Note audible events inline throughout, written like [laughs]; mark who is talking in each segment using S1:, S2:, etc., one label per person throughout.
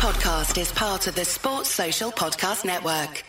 S1: podcast is part of the Sports Social Podcast Network.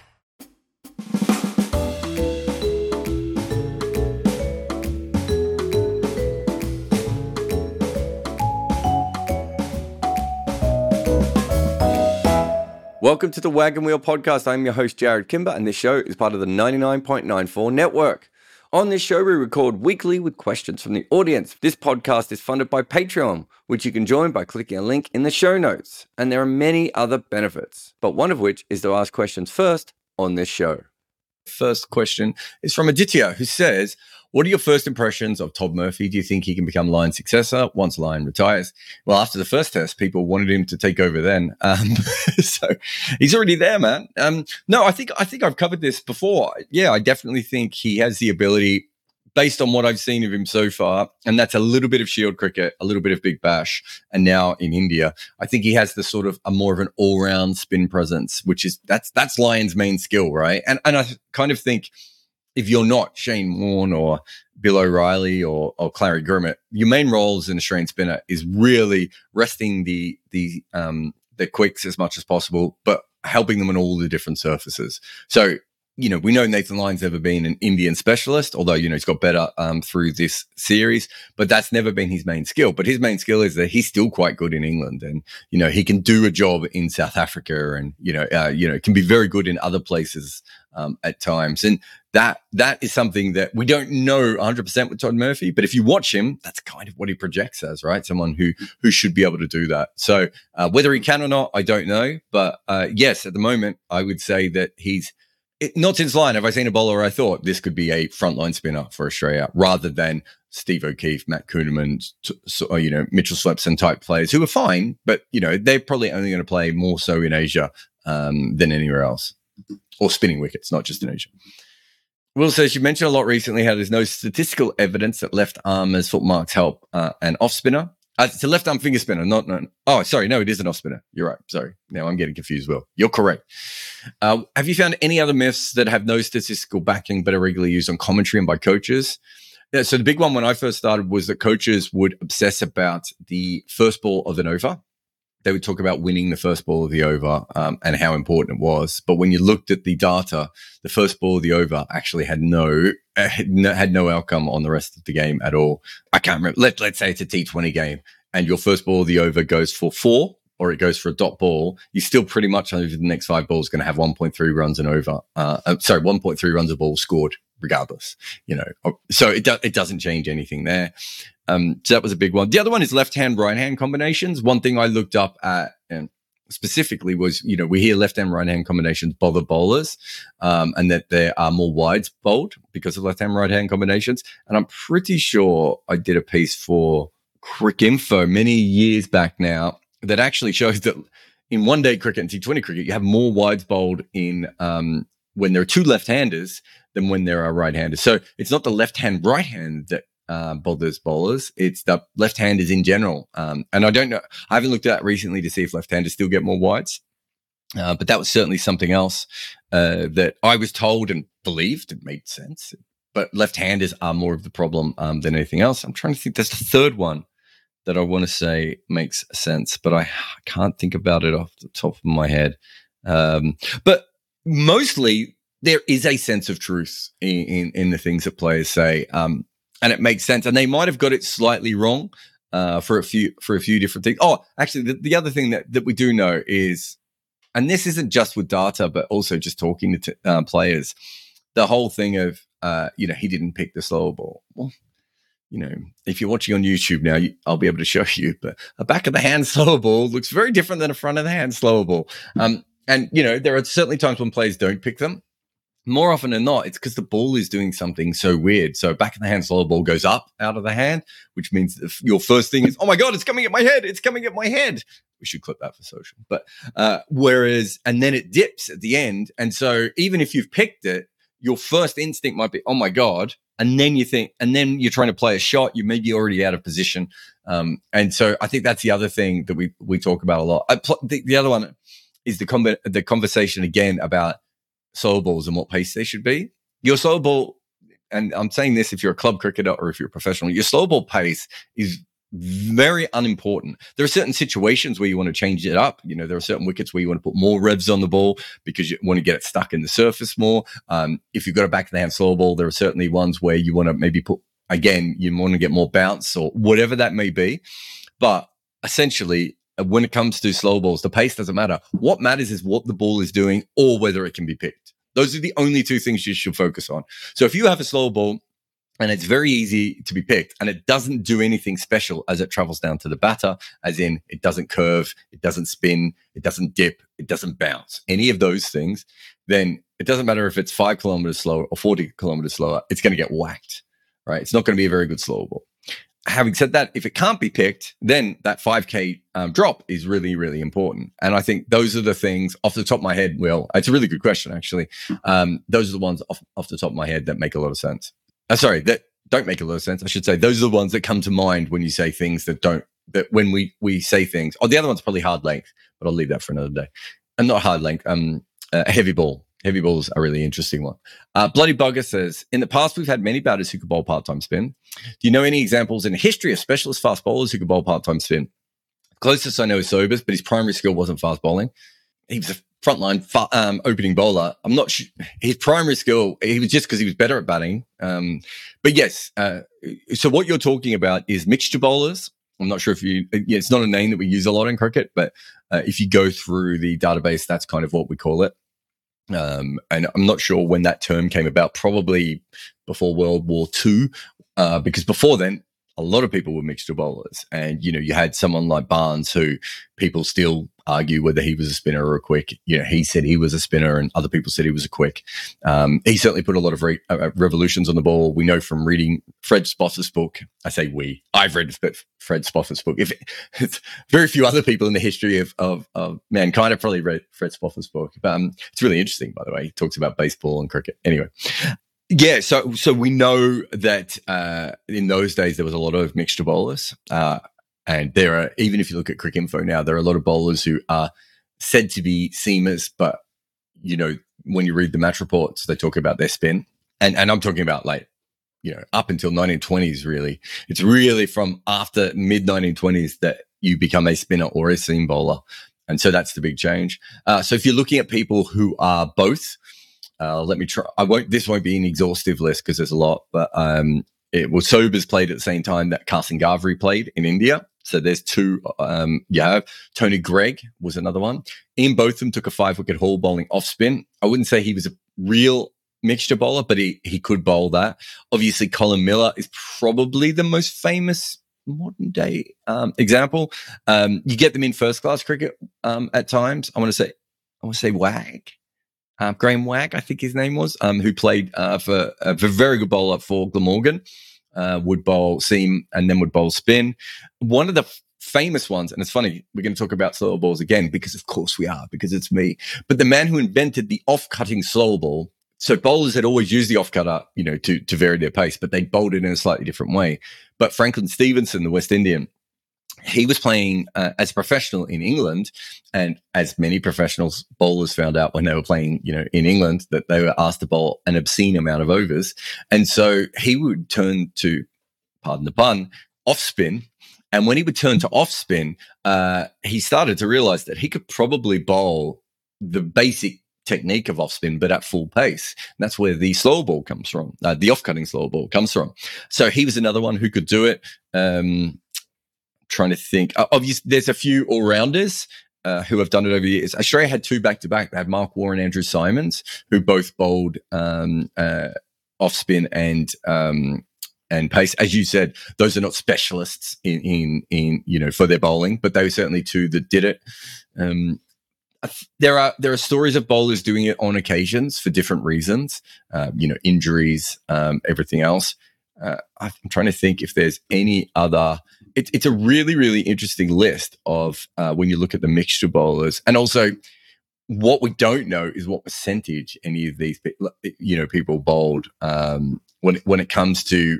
S2: Welcome to the Wagon Wheel Podcast. I'm your host, Jarrod Kimber, and this show is part of the 99.94 network. On this show, we record weekly with questions from the audience. This podcast is funded by Patreon, which you can join by clicking a link in the show notes. And there are many other benefits, but one of which is to ask questions first on this show. First question is from Aditya, who says, what are your first impressions of Todd Murphy? Do you think he can become Lyon's successor once Lyon retires? Well, after the first test, people wanted him to take over then. Um, [laughs] so he's already there, man. Um, no, I think I think I've covered this before. Yeah, I definitely think he has the ability, based on what I've seen of him so far, and that's a little bit of Shield cricket, a little bit of Big Bash, and now in India. I think he has the sort of a more of an all-round spin presence, which is that's that's Lyon's main skill, right? And and I kind of think if you're not Shane Warne or Bill O'Reilly or, or Clarry Grimmett, your main role as an Australian spinner is really resting the the um, the quicks as much as possible, but helping them on all the different surfaces. So you know, we know Nathan Lyon's never been an Indian specialist, although, you know, he's got better um, through this series, but that's never been his main skill. But his main skill is that he's still quite good in England and, you know, he can do a job in South Africa and, you know, uh, you know, can be very good in other places um, at times. And that, that is something that we don't know 100% with Todd Murphy, but if you watch him, that's kind of what he projects as, right? Someone who, who should be able to do that. So uh, whether he can or not, I don't know. But uh, yes, at the moment, I would say that he's, it, not since Lyon have I seen a bowler I thought this could be a frontline spinner for Australia rather than Steve O'Keefe, Matt Kuhnemann, so, you know, Mitchell Swepson type players who are fine, but, you know, they're probably only going to play more so in Asia um, than anywhere else or spinning wickets, not just in Asia. Will says you mentioned a lot recently how there's no statistical evidence that left armers footmarks help uh, an off spinner. Uh, it's a left arm finger spinner, not no. Oh, sorry, no, it is an off spinner. You're right. Sorry, now I'm getting confused. Will you're correct. Uh, have you found any other myths that have no statistical backing but are regularly used on commentary and by coaches? Yeah, so the big one when I first started was that coaches would obsess about the first ball of an over they would talk about winning the first ball of the over um, and how important it was. But when you looked at the data, the first ball of the over actually had no had no outcome on the rest of the game at all. I can't remember. Let, let's say it's a T20 game and your first ball of the over goes for four or it goes for a dot ball, you're still pretty much over the next five balls going to have 1.3 runs and over. Uh, uh, sorry, 1.3 runs a ball scored regardless. You know, so it do- it doesn't change anything there. Um, so that was a big one. The other one is left hand, right hand combinations. One thing I looked up at and specifically was, you know, we hear left hand, right hand combinations bother bowlers um, and that there are more wides bowled because of left hand, right hand combinations. And I'm pretty sure I did a piece for Cricinfo many years back now that actually shows that in one day cricket and T20 cricket, you have more wides bowled in um, when there are two left handers than when there are right handers. So it's not the left hand, right hand that uh, bothers bowlers. It's the left handers in general. Um, and I don't know, I haven't looked at that recently to see if left handers still get more wides. Uh, but that was certainly something else uh, that I was told and believed. It made sense. But left handers are more of the problem um, than anything else. I'm trying to think. There's the third one that I want to say makes sense, but I can't think about it off the top of my head. Um, but mostly, there is a sense of truth in, in, in the things that players say. Um, and it makes sense. And they might have got it slightly wrong uh, for a few for a few different things. Oh, actually, the, the other thing that, that we do know is, and this isn't just with data, but also just talking to t- uh, players, the whole thing of uh, you know he didn't pick the slower ball. Well, you know, if you're watching on YouTube now, you, I'll be able to [laughs] show you, but a back of the hand slower ball looks very different than a front of the hand slower ball. Um, and you know, there are certainly times when players don't pick them more often than not, it's because the ball is doing something so weird. So back in the hand slower ball goes up out of the hand, which means your first thing is, oh my God, it's coming at my head. It's coming at my head. We should clip that for social. But uh, whereas, and then it dips at the end. And so even if you've picked it, your first instinct might be, oh my God. And then you think, and then you're trying to play a shot, you may be already out of position. Um, and so I think that's the other thing that we, we talk about a lot. Pl- the, the, other one is the, the conversation again about slow balls and what pace they should be. Your slow ball, and I'm saying this if you're a club cricketer or if you're a professional, your slow ball pace is very unimportant. There are certain situations where you want to change it up. You know, there are certain wickets where you want to put more revs on the ball because you want to get it stuck in the surface more. Um, if you've got a back of the hand slow ball, there are certainly ones where you want to maybe put, again, you want to get more bounce or whatever that may be. But essentially, Uh, when it comes to slow balls, the pace doesn't matter. What matters is what the ball is doing or whether it can be picked. Those are the only two things you should focus on. So if you have a slow ball and it's very easy to be picked and it doesn't do anything special as it travels down to the batter as in it doesn't curve it doesn't spin it doesn't dip it doesn't bounce any of those things then it doesn't matter if it's five kilometers slower or 40 kilometers slower it's going to get whacked right it's not going to be a very good slow ball having said that if it can't be picked then that 5k um, drop is really really important and i think those are the things off the top of my head will it's a really good question actually um, those are the ones off, off the top of my head that make a lot of sense uh, sorry, that don't make a lot of sense. I should say those are the ones that come to mind when you say things that don't. That when we we say things. Oh, the other one's probably hard length, but I'll leave that for another day. And not hard length. Um, uh, heavy ball. Heavy balls are a really interesting one. Uh, Bloody Bugger says, in the past, we've had many batters who could bowl part-time spin. Do you know any examples in history of specialist fast bowlers who could bowl part-time spin? Closest I know is Sobers, but his primary skill wasn't fast bowling. He was a frontline um, opening bowler. I'm not sure his primary skill. He was just because he was better at batting. Um, but yes, uh, so what you're talking about is mixture bowlers. I'm not sure if you. Yeah, it's not a name that we use a lot in cricket, but uh, if you go through the database, that's kind of what we call it. Um, and I'm not sure when that term came about. Probably before World War II, uh, because before then a lot of people were mixed bowlers. And, you know, you had someone like Barnes who people still argue whether he was a spinner or a quick. You know, he said he was a spinner and other people said he was a quick. Um, he certainly put a lot of re- uh, uh revolutions on the ball. We know from reading Fred Spofforth's book. I say we. I've read Fred Spofforth's book. If it, [laughs] very few other people in the history of, of, of mankind have probably read Fred Spofforth's book. But um, it's really interesting, by the way. He talks about baseball and cricket. Anyway, yeah, so so we know that uh, in those days there was a lot of mixture bowlers, uh, and there are even if you look at Cricinfo now, there are a lot of bowlers who are said to be seamers, but you know when you read the match reports, they talk about their spin, and and I'm talking about like you know up until 1920s. Really, it's really from after mid 1920s that you become a spinner or a seam bowler, and so that's the big change. Uh, so if you're looking at people who are both uh, let me try. I won't. This won't be an exhaustive list because there's a lot, but um, it was Sobers played at the same time that Karsan Ghavri played in India. So there's two. Um, you have Tony Greig was another one. Ian Botham took a five wicket haul bowling off spin. I wouldn't say he was a real mixture bowler, but he he could bowl that. Obviously, Colin Miller is probably the most famous modern day um, example. Um, you get them in first class cricket um, at times. I want to say I want to say Wag uh, Graham Wagg, I think his name was, um, who played uh, for a very good bowler for Glamorgan, uh, would bowl seam and then would bowl spin. One of the famous ones, and it's funny, we're going to talk about slow balls again because, of course, we are because it's me. But the man who invented the off-cutting slow ball. So bowlers had always used the off cutter, you know, to to vary their pace, but they bowled it in a slightly different way. But Franklyn Stephenson, the West Indian, he was playing uh, as a professional in England, and as many professionals bowlers found out when they were playing, you know, in England, that they were asked to bowl an obscene amount of overs, and so he would turn to, pardon the pun, off spin. And when he would turn to off spin, uh, he started to realize that he could probably bowl the basic technique of off spin, but at full pace. And that's where the slow ball comes from. Uh, the off cutting slow ball comes from. So he was another one who could do it. Um, trying to think. Uh, obviously, there's a few all rounders uh, who have done it over the years. Australia had two back to back. They had Mark Waugh and Andrew Symonds, who both bowled um, uh, off spin and um, and pace. As you said, those are not specialists in in in you know for their bowling, but they were certainly two that did it. Um, there are there are stories of bowlers doing it on occasions for different reasons, uh, you know, injuries, um, everything else. Uh, I'm trying to think if there's any other it's it's a really really interesting list of uh, when you look at the mixture bowlers, and also what we don't know is what percentage any of these you know people bowled um, when when it comes to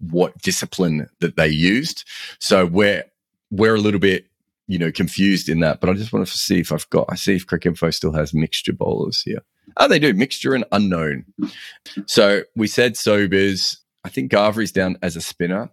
S2: what discipline that they used. So we're we're a little bit you know confused in that, but I just want to see if I've got. I see if Cricinfo still has mixture bowlers here. Oh, they do mixture and unknown. So we said Sobers. I think Ghavri's down as a spinner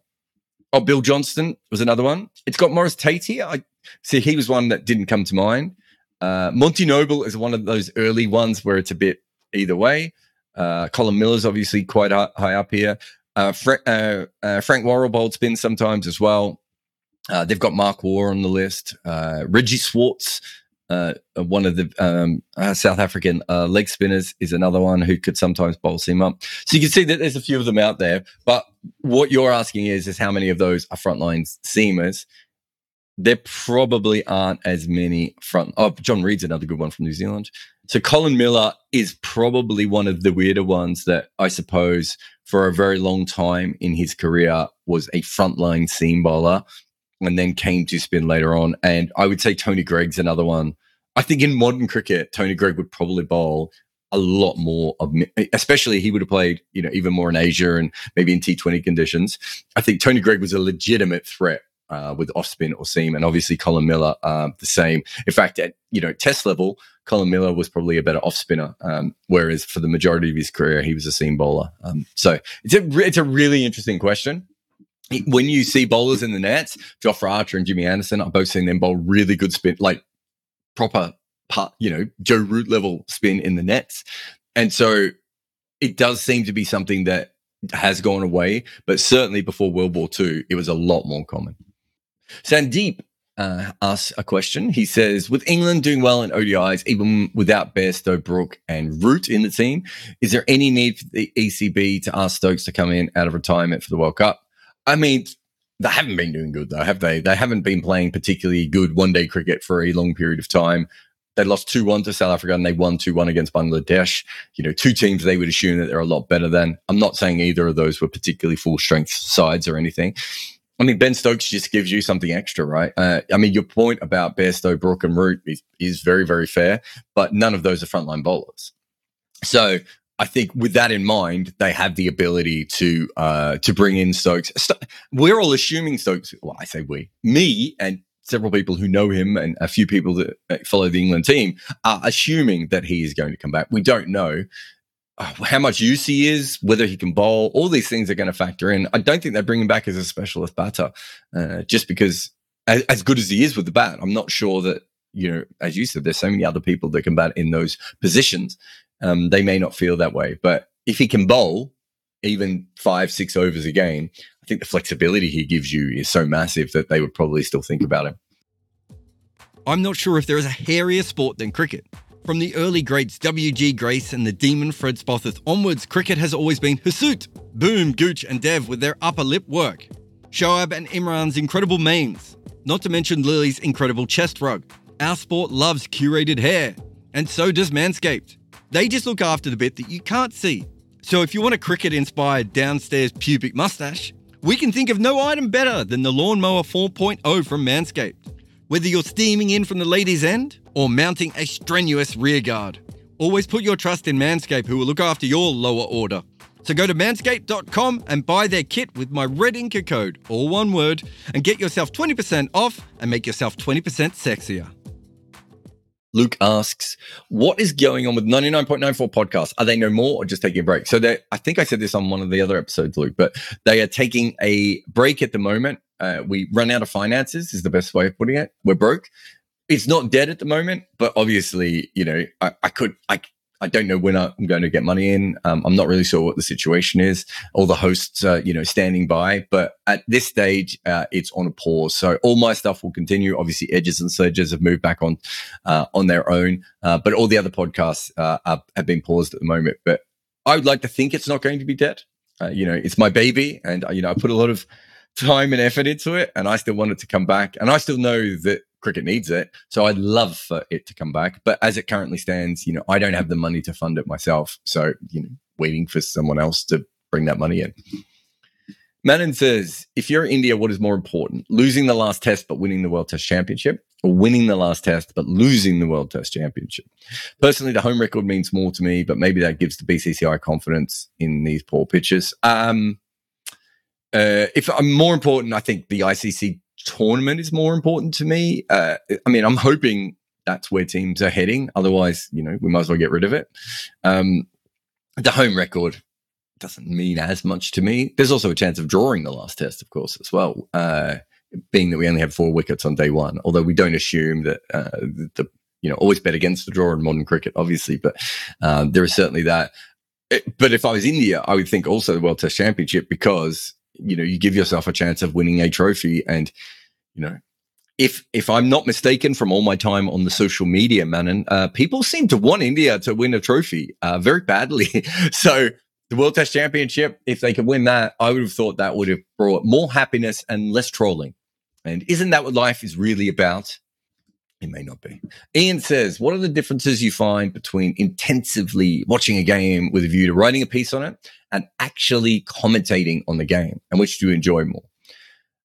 S2: Oh, Bill Johnston was another one. It's got Maurice Tate here. I see he was one that didn't come to mind. Uh, Monty Noble is one of those early ones where it's a bit either way. Uh, Colin Miller's obviously quite high, up here. Uh, Fra- uh, uh, Frank Worrell bowled spin sometimes as well. Uh, they've got Mark Waugh on the list. Uh, Reggie Schwarz, uh, one of the um, uh, South African uh, leg spinners, is another one who could sometimes bowl seam up. So you can see that there's a few of them out there. But what you're asking is, is how many of those are frontline seamers? There probably aren't as many front. Oh, John Reid's another good one from New Zealand. So Colin Miller is probably one of the weirder ones that I suppose for a very long time in his career was a frontline seam bowler and then came to spin later on. And I would say Tony Greig's another one. I think in modern cricket, Tony Greig would probably bowl a lot more of, especially he would have played, you know, even more in Asia and maybe in T20 conditions. I think Tony Greig was a legitimate threat uh, with off spin or seam, and obviously Colin Miller uh, the same. In fact, at you know test level, Colin Miller was probably a better off spinner, um, whereas for the majority of his career, he was a seam bowler. Um, so it's a it's a really interesting question when you see bowlers in the nets, Jofra Archer and Jimmy Anderson, I've both seen them bowl really good spin, like proper part, you know, Joe Root level spin in the nets. And so it does seem to be something that has gone away, but certainly before World War II, it was a lot more common. Sandeep uh, asks a question. He says, with England doing well in ODIs, even without Bairstow, Brook, and Root in the team, is there any need for the ECB to ask Stokes to come in out of retirement for the World Cup? I mean, they haven't been doing good though, have they? They haven't been playing particularly good one day cricket for a long period of time. They lost 2 1 to South Africa and they won 2 1 against Bangladesh. You know, two teams they would assume that they're a lot better than. I'm not saying either of those were particularly full strength sides or anything. I mean, Ben Stokes just gives you something extra, right? Uh, I mean, your point about Bairstow, Brook, and Root is, is very, very fair, but none of those are frontline bowlers. So I think with that in mind, they have the ability to uh, to bring in Stokes. We're all assuming Stokes. Well, I say we, me, and several people who know him, and a few people that uh, follow the England team are assuming that he is going to come back. We don't know uh, how much use he is, whether he can bowl. All these things are going to factor in. I don't think they bring him back as a specialist batter, uh, just because as, as good as he is with the bat, I'm not sure that you know, as you said, there's so many other people that can bat in those positions um, they may not feel that way. But if he can bowl even five, six overs a game, I think the flexibility he gives you is so massive that they would probably still think about him.
S3: I'm not sure if there is a hairier sport than cricket. From the early greats W.G. Grace and the demon Fred Spofforth onwards, cricket has always been Hirsute, Boon, Gooch, and Dev with their upper lip work. Shoaib and Imran's incredible manes, not to mention Lillee's incredible chest rug. Our sport loves curated hair, and so does Manscaped. They just look after the bit that you can't see. So if you want a cricket inspired downstairs pubic mustache, we can think of no item better than the Lawnmower 4.0 from Manscaped. Whether you're steaming in from the ladies' end or mounting a strenuous rear guard, always put your trust in Manscaped, who will look after your lower order. So go to manscaped.com and buy their kit with my red inker code, all one word, and get yourself 20% off and make yourself 20% sexier.
S2: Luke asks, what is going on with 99.94 podcasts? Are they no more or just taking a break? So I think I said this on one of the other episodes, Luke, but they are taking a break at the moment. Uh, we run out of finances is the best way of putting it. We're broke. It's not dead at the moment, but obviously, you know, I, I could, I I don't know when I'm going to get money in. Um, I'm not really sure what the situation is. All the hosts are, you know, standing by, but at this stage, uh, it's on a pause. So all my stuff will continue. Obviously, Edges and Surges have moved back on uh, on their own, uh, but all the other podcasts uh, are, have been paused at the moment. But I would like to think it's not going to be dead. Uh, you know, it's my baby, and you know, I put a lot of time and effort into it, and I still want it to come back. And I still know that cricket needs it. So I'd love for it to come back. But as it currently stands, you know, I don't have the money to fund it myself. So, you know, waiting for someone else to bring that money in. Manon says, if you're India, what is more important? Losing the last test but winning the World Test Championship or winning the last test but losing the World Test Championship? Personally, the home record means more to me, but maybe that gives the BCCI confidence in these poor pitches. Um, uh, if I'm more important, I think the ICC tournament is more important to me. Uh, I mean, I'm hoping that's where teams are heading. Otherwise, you know, we might as well get rid of it. Um, the home record doesn't mean as much to me. There's also a chance of drawing the last test, of course, as well. Uh, being that we only have four wickets on day one, although we don't assume that uh, the you know always bet against the draw in modern cricket, obviously, but um, there is certainly that. It, but if I was India, I would think also the World Test Championship because you know you give yourself a chance of winning a trophy, and you know if if I'm not mistaken from all my time on the social media, Manan, uh, people seem to want India to win a trophy uh, very badly. [laughs] so the World Test Championship, if they could win that, I would have thought that would have brought more happiness and less trolling. And isn't that what life is really about? It may not be. Ian says, What are the differences you find between intensively watching a game with a view to writing a piece on it and actually commentating on the game? And which do you enjoy more?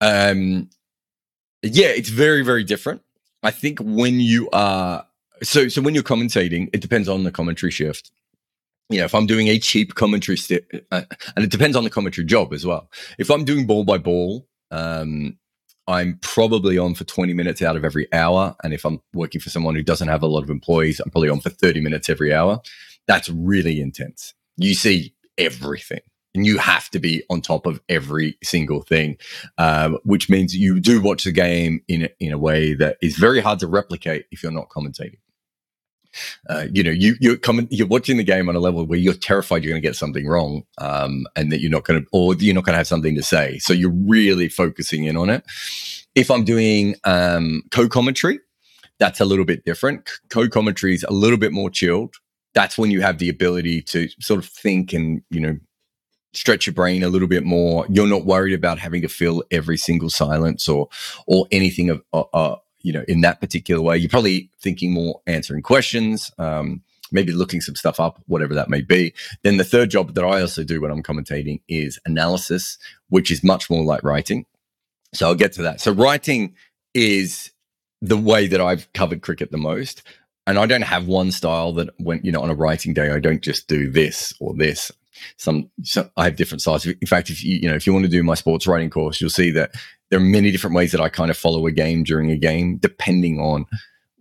S2: Um, yeah, it's very, very different. I think when you are so so when you're commentating, it depends on the commentary shift. You know, if I'm doing a cheap commentary, uh, and it depends on the commentary job as well. If I'm doing ball by ball, um, I'm probably on for 20 minutes out of every hour. And if I'm working for someone who doesn't have a lot of employees, I'm probably on for 30 minutes every hour. That's really intense. You see everything and you have to be on top of every single thing, um, which means you do watch the game in in a way that is very hard to replicate if you're not commentating. Uh, you know, you you're coming, you're watching the game on a level where you're terrified you're going to get something wrong, um, and that you're not going to, or you're not going to have something to say. So you're really focusing in on it. If I'm doing um, co-commentary, that's a little bit different. Co-commentary is a little bit more chilled. That's when you have the ability to sort of think and you know stretch your brain a little bit more. You're not worried about having to fill every single silence or or anything of uh, uh, you know in that particular way. You're probably thinking more answering questions. Um, maybe looking some stuff up, whatever that may be. Then the third job that I also do when I'm commentating is analysis, which is much more like writing. So I'll get to that. So writing is the way that I've covered cricket the most. And I don't have one style that when, you know, on a writing day, I don't just do this or this some, some I have different styles. In fact, if you you know if you want to do my sports writing course, you'll see that there are many different ways that I kind of follow a game during a game, depending on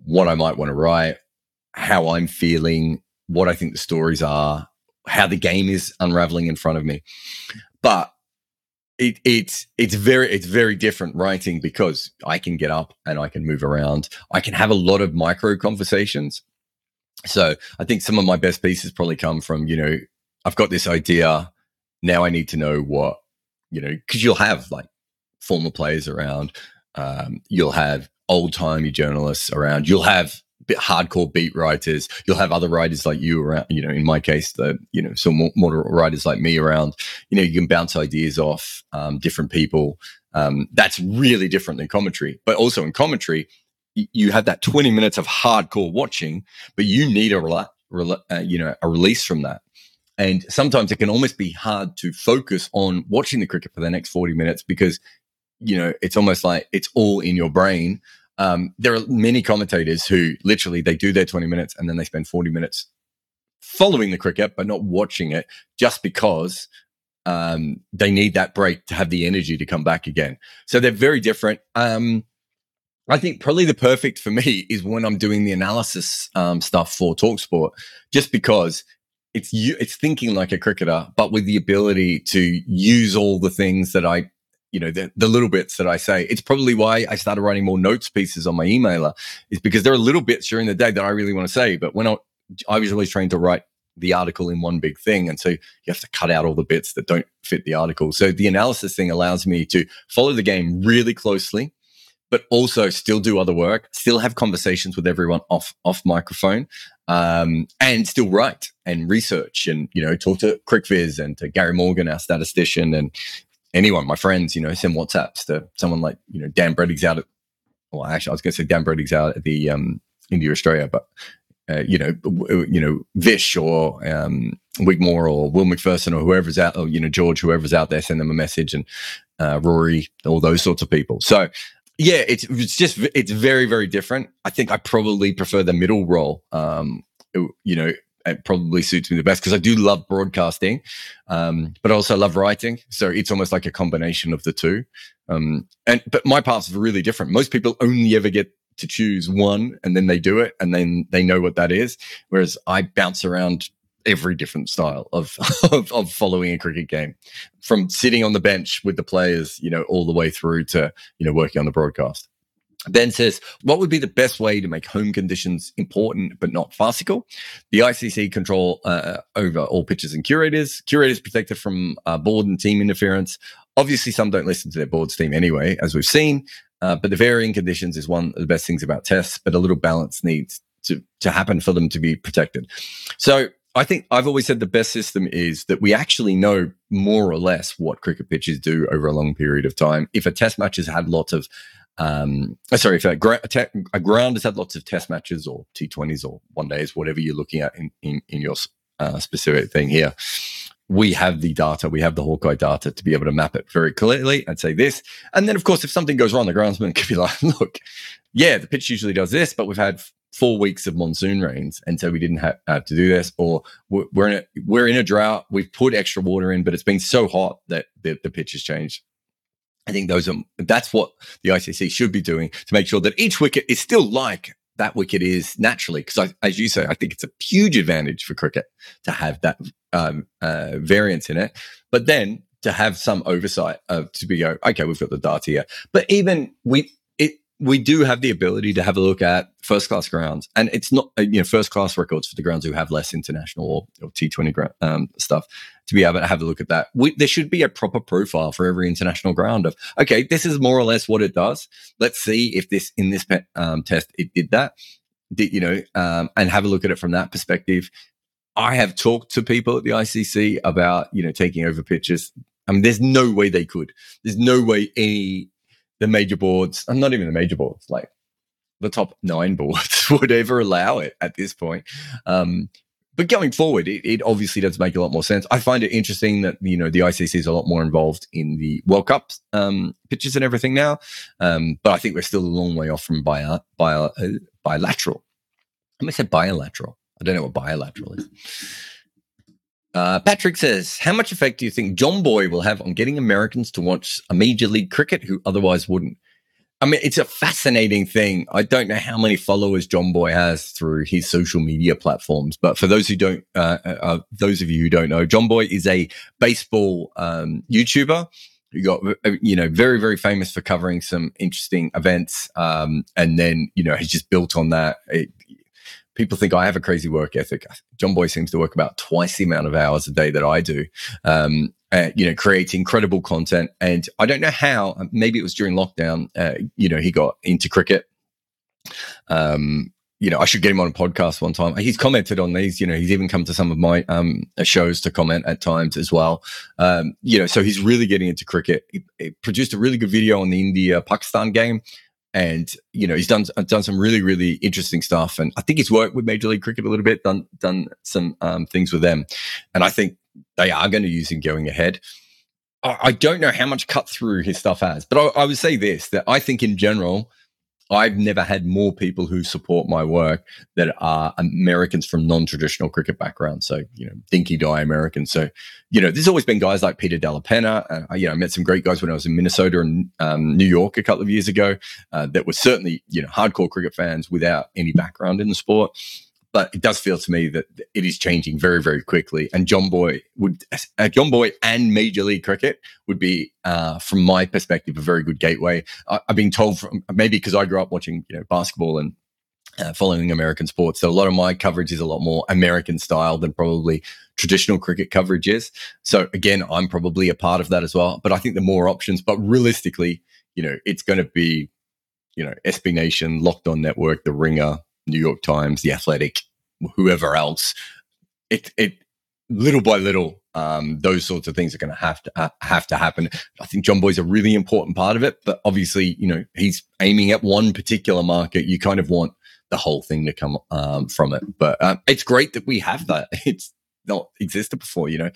S2: what I might want to write, how I'm feeling, what I think the stories are, how the game is unraveling in front of me. But it, it's it's very it's very different writing because I can get up and I can move around. I can have a lot of micro conversations. So I think some of my best pieces probably come from you know I've got this idea. Now I need to know what, you know, because you'll have like former players around. Um, you'll have old timey journalists around. You'll have hardcore beat writers. You'll have other writers like you around. You know, in my case, the you know some more moderate writers like me around. You know, you can bounce ideas off um, different people. Um, that's really different than commentary. But also in commentary, you have that twenty minutes of hardcore watching, but you need a uh, you know a release from that. And sometimes it can almost be hard to focus on watching the cricket for the next 40 minutes because, you know, it's almost like it's all in your brain. Um, there are many commentators who literally they do their 20 minutes and then they spend 40 minutes following the cricket but not watching it just because um, they need that break to have the energy to come back again. So they're very different. Um, I think probably the perfect for me [laughs] is when I'm doing the analysis um, stuff for Talksport, just because it's you it's thinking like a cricketer but with the ability to use all the things that i you know the, the little bits that i say. It's probably why i started writing more notes pieces on my emailer is because there are little bits during the day that i really want to say but when i i was always trying to write the article in one big thing and so you have to cut out all the bits that don't fit the article. So the analysis thing allows me to follow the game really closely but also still do other work, still have conversations with everyone off off microphone, um, and still write and research and you know talk to CricViz and to Gary Morgan, our statistician, and anyone, my friends, you know, send WhatsApps to someone like you know Dan Brettig's out at. Well, actually, I was going to say Dan Brettig's out at the um, India Australia, but uh, you know, w- you know, Vish or um, Wigmore or Will McPherson or whoever's out, or you know, George, whoever's out there, send them a message, and uh, Rory, all those sorts of people. So yeah, it's it's just it's very very different. I think I probably prefer the middle role. Um, you know, it probably suits me the best because I do love broadcasting, um, but I also love writing. So it's almost like a combination of the two. Um, and but my paths are really different. Most people only ever get to choose one, and then they do it, and then they know what that is. Whereas I bounce around every different style of, [laughs] of, of following a cricket game, from sitting on the bench with the players, you know, all the way through to you know working on the broadcast. Ben says, what would be the best way to make home conditions important but not farcical? The ICC control uh, over all pitches and curators. Curators protected from uh, board and team interference. Obviously, some don't listen to their board's team anyway, as we've seen. Uh, but the varying conditions is one of the best things about tests, but a little balance needs to, to happen for them to be protected. So I think I've always said the best system is that we actually know more or less what cricket pitches do over a long period of time. If a test match has had lots of um, uh, sorry, if a, a, ground has had lots of test matches or T20s or one days, whatever you're looking at in, in, in your uh, specific thing here, we have the data, we have the Hawkeye data to be able to map it very clearly and say this. And then, of course, if something goes wrong, the groundsman [laughs] could be like, look, yeah, the pitch usually does this, but we've had four weeks of monsoon rains, and so we didn't have, have to do this. Or we're in a, we're in a drought, we've put extra water in, but it's been so hot that the, the pitch has changed. I think those are that's what the ICC should be doing to make sure that each wicket is still like that wicket is naturally. Because as you say, I think it's a huge advantage for cricket to have that um, uh, variance in it. But then to have some oversight of to be go, okay, we've got the data here. But even we we do have the ability to have a look at first class grounds, and it's not uh, you know first class records for the grounds who have less international or, or T Twenty um, stuff to be able to have a look at that. We, there should be a proper profile for every international ground of okay, this is more or less what it does. Let's see if this in this um, test it did that, did, you know, um, and have a look at it from that perspective. I have talked to people at the ICC about you know taking over pitches. I mean, there's no way they could. There's no way any the major boards, and not even the major boards, like the top nine boards [laughs] would ever allow it at this point. Um, but going forward, it, it, obviously does make a lot more sense. I find it interesting that you know the ICC is a lot more involved in the World Cup um, pitches and everything now, um, but I think we're still a long way off from bi- bi- uh, bilateral. I may say bilateral. I don't know what bilateral is. Uh, Patrick says, How much effect do you think John Jomboy will have on getting Americans to watch a major league cricket who otherwise wouldn't? I mean, it's a fascinating thing. I don't know how many followers John Jomboy has through his social media platforms, but for those who don't, uh, uh, uh those of you who don't know, John Jomboy is a baseball um, YouTuber who got uh, you know very very famous for covering some interesting events, um, and then you know has just built on that. It, people think I have a crazy work ethic. John Boy seems to work about twice the amount of hours a day that I do. Um, uh, you know, create incredible content. And I don't know how, uh, maybe it was during lockdown, uh, you know, he got into cricket. Um, you know, I should get him on a podcast one time. He's commented on these, you know, he's even come to some of my um, shows to comment at times as well. Um, you know, so he's really getting into cricket. He, he produced a really good video on the India Pakistan game and you know he's done done some really really interesting stuff. And i think he's worked with major league cricket a little bit done done some um, things with them. And i think they are going to use him going ahead. I, I, don't know how much cut through his stuff has but I, I would say this that i think in general I've never had more people who support my work that are Americans from non-traditional cricket backgrounds. So, you know, dinky die Americans. So, you know, there's always been guys like Peter Della Penna. Uh, you know, I met some great guys when I was in Minnesota and um, New York a couple of years ago uh, that were certainly, you know, hardcore cricket fans without any background in the sport but it does feel to me that it is changing very, very quickly. And John Boy would, uh, Boy and Major League Cricket would be, uh, from my perspective, a very good gateway. I, have been told from maybe because I grew up watching, you know, basketball and uh, following American sports, so a lot of my coverage is a lot more American style than probably traditional cricket coverage is. So again, I'm probably a part of that as well. But I think the more options, but realistically, you know, it's going to be, you know, SB Nation, Locked On Network, The Ringer, New York Times, The Athletic, whoever else. It it little by little, um, those sorts of things are going to have to uh, have to happen. I think Jomboy's a really important part of it, but obviously, you know, he's aiming at one particular market. You kind of want the whole thing to come um, from it, but uh, it's great that we have that. [laughs] It's not existed before, you know.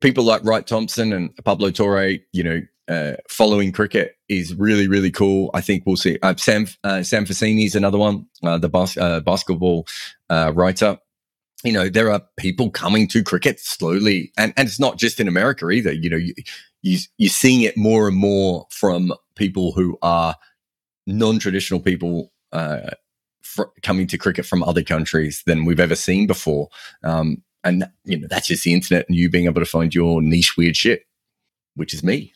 S2: People like Wright Thompson and Pablo Torre, you know, uh, following cricket is really really cool. I think we'll see. Uh, Sam uh, Sam Vecenie is another one, uh, the bas- uh, basketball uh, writer. You know, there are people coming to cricket slowly, and and it's not just in America either. You know, you, you you're seeing it more and more from people who are non-traditional people fr- coming to cricket from other countries than we've ever seen before. Um, and you know that's just the internet and you being able to find your niche weird shit, which is me.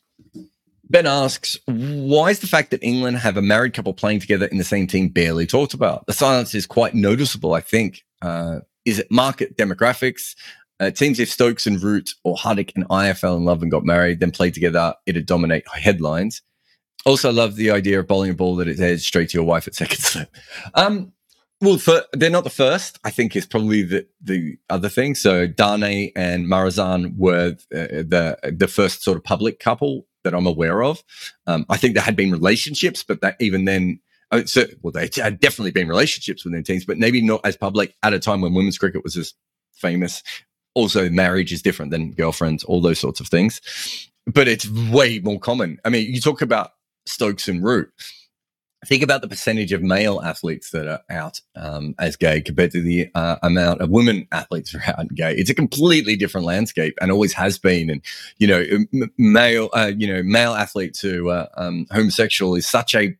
S2: Ben asks, why is the fact that England have a married couple playing together in the same team barely talked about? The silence is quite noticeable, I think. Uh, is it market demographics? Uh, it seems if Stokes and Root or Huddick and I fell in love and got married, then played together, it'd dominate headlines. Also, love the idea of bowling a ball that it heads straight to your wife at second [laughs] slip. Um, well, for, they're not the first. I think is probably the the other thing. So Dane and Marizanne were uh, the the first sort of public couple that I'm aware of. Um, I think there had been relationships, but that even then, uh, so, well, they had definitely been relationships within teams, but maybe not as public at a time when women's cricket was as famous. Also, marriage is different than girlfriends, all those sorts of things. But it's way more common. I mean, you talk about Stokes and Root think about the percentage of male athletes that are out um, as gay compared to the uh, amount of women athletes who are out gay. It's a completely different landscape and always has been. And you know, m- male, uh, you know, male athletes who are um, homosexual is such a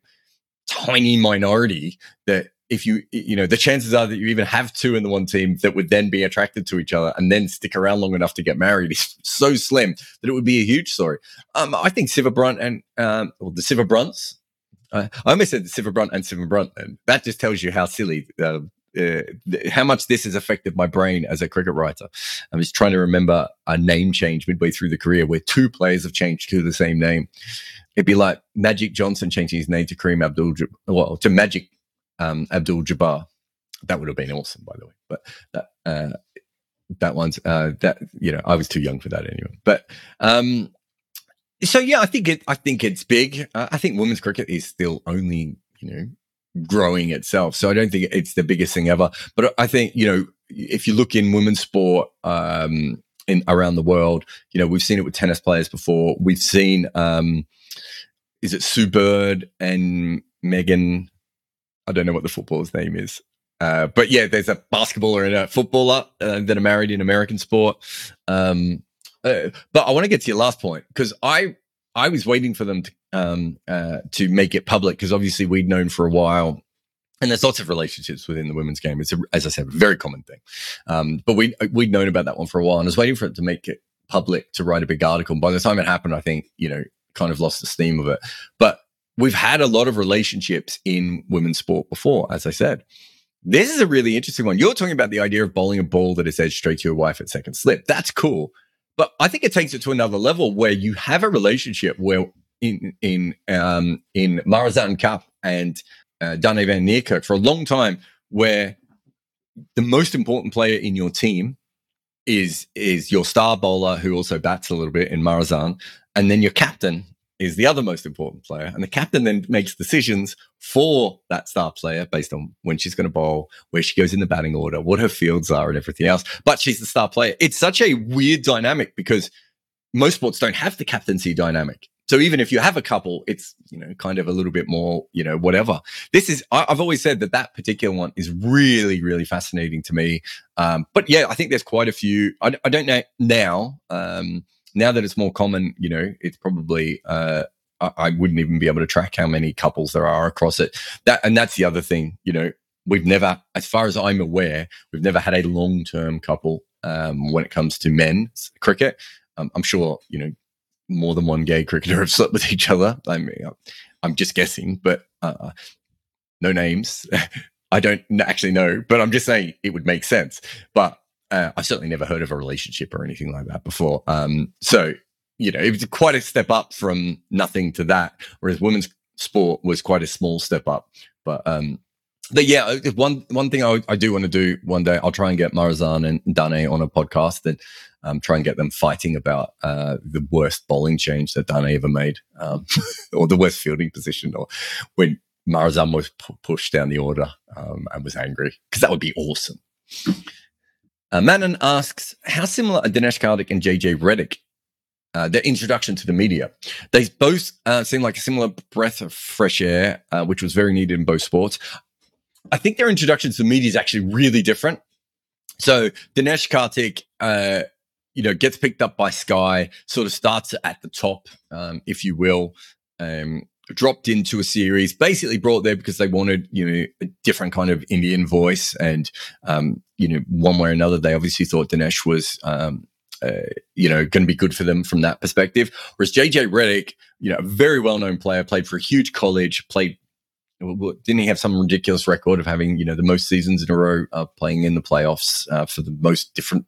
S2: tiny minority that if you you know the chances are that you even have two in the one team that would then be attracted to each other and then stick around long enough to get married is so slim that it would be a huge story. Um, I think Sciver-Brunt and um, well, the Siva Brunts I almost said Sciver-Brunt and Sciver-Brunt. That just tells you how silly, uh, uh, how much this has affected my brain as a cricket writer. I'm just trying to remember a name change midway through the career where two players have changed to the same name. It'd be like Magic Johnson changing his name to Kareem Abdul, well, to Magic um, Abdul Jabbar. That would have been awesome, by the way. But that, uh, that one's uh, that you know I was too young for that anyway. But um, so yeah, I think it. I think it's big. Uh, I think women's cricket is still only you know growing itself. So I don't think it's the biggest thing ever. But I think you know if you look in women's sport um, in around the world, you know we've seen it with tennis players before. We've seen um, is it Sue Bird and Megan? I don't know what the footballer's name is. Uh, but yeah, there's a basketballer and a footballer uh, that are married in American sport. Um, uh, but I want to get to your last point because I I was waiting for them to um, uh, to make it public because obviously we'd known for a while. And there's lots of relationships within the women's game. It's, a, as I said, a very common thing. Um, but we we'd known about that one for a while, and I was waiting for it to make it public to write a big article. And by the time it happened, I think you know kind of lost the steam of it. But we've had a lot of relationships in women's sport before, as I said. This is a really interesting one. You're talking about the idea of bowling a ball that is edged straight to your wife at second slip. That's cool. But I think it takes it to another level where you have a relationship where in in um, in Marizanne Kapp and uh, Dane van Niekerk for a long time, where the most important player in your team is is your star bowler who also bats a little bit in Marizanne, and then your captain is the other most important player. And the captain then makes decisions for that star player based on when she's going to bowl, where she goes in the batting order, what her fields are, and everything else. But she's the star player. It's such a weird dynamic because most sports don't have the captaincy dynamic. So even if you have a couple, it's you know kind of a little bit more you know whatever. This is I, have always said that that particular one is really really fascinating to me. Um, but yeah, I think there's quite a few. I, I don't know now. Um, now that it's more common, you know, it's probably uh, I, I, wouldn't even be able to track how many couples there are across it. That and that's the other thing, you know, we've never, as far as I'm aware, we've never had a long term couple um, when it comes to men's cricket. Um, I'm sure, you know, more than one gay cricketer [laughs] have slept with each other. I mean, I'm just guessing, but uh, no names. [laughs] I don't actually know, but I'm just saying it would make sense. But uh, I've certainly never heard of a relationship or anything like that before. Um, so, you know, it was quite a step up from nothing to that, whereas women's sport was quite a small step up. But, um, but yeah, uh, one one thing I, I do want to do one day, I'll try and get Marizanne and Dane on a podcast and um, try and get them fighting about uh, the worst bowling change that Dane ever made, um, [laughs] or the worst fielding position, or when Marizanne was p- pushed down the order um, and was angry, because that would be awesome. Uh, Manon asks, how similar are Dinesh Karthik and JJ Redick? Uh, their introduction to the media. They both uh, seem like a similar breath of fresh air, uh, which was very needed in both sports. I think their introduction to the media is actually really different. So Dinesh Karthik, uh, you know, gets picked up by Sky, sort of starts at the top, um, if you will. Um, dropped into a series, basically brought there because they wanted, you know, a different kind of Indian voice. And, um, you know, one way or another, they obviously thought Dinesh was, um, uh, you know, going to be good for them from that perspective. Whereas JJ Redick, you know, a very well known player, played for a huge college, played didn't he have some ridiculous record of having you know the most seasons in a row uh, playing in the playoffs uh, for the most different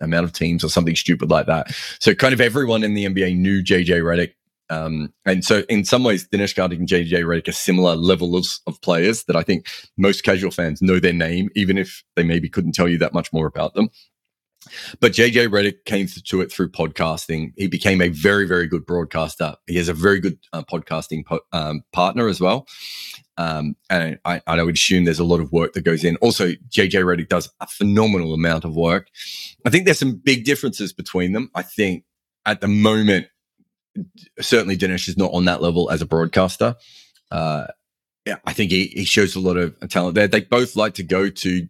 S2: amount of teams or something stupid like that so kind of everyone in the nba knew jj Redick um, and so in some ways dinesh karthik and jj Redick are similar levels of players that i think most casual fans know their name even if they maybe couldn't tell you that much more about them but JJ Redick came to it through podcasting. He became a very, very good broadcaster. He has a very good uh, podcasting po- um, partner as well. Um, and I, I, would assume there's a lot of work that goes in. Also, JJ Redick does a phenomenal amount of work. I think there's some big differences between them. I think at the moment, certainly Dinesh is not on that level as a broadcaster. Uh, yeah, I think he, he shows a lot of talent there. They both like to go to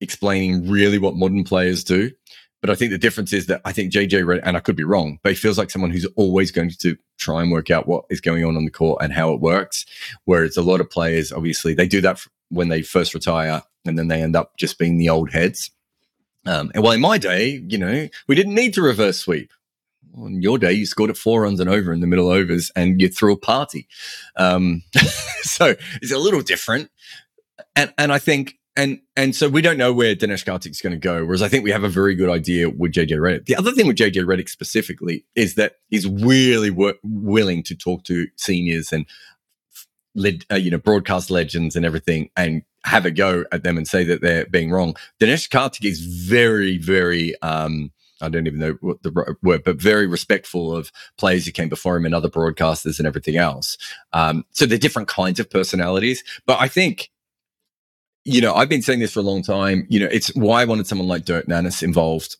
S2: explaining really what modern players do. But I think the difference is that I think JJ and I could be wrong, but he feels like someone who's always going to try and work out what is going on on the court and how it works. Whereas a lot of players, obviously, they do that when they first retire and then they end up just being the old heads. Um, and while in my day, you know, we didn't need to reverse sweep. On your day, you scored at four runs and over in the middle overs and you threw a party. Um, [laughs] so it's a little different. And, and I think and and so we don't know where Dinesh Karthik's going to go. Whereas I think we have a very good idea with JJ Redick. The other thing with JJ Redick specifically is that he's really wor- willing to talk to seniors and led, uh, you know broadcast legends and everything, and have a go at them and say that they're being wrong. Dinesh Karthik is very very. Um, I don't even know what the word, but very respectful of players who came before him and other broadcasters and everything else. Um, so they're different kinds of personalities. But I think you know, I've been saying this for a long time. You know, it's why I wanted someone like Dirk Nannes involved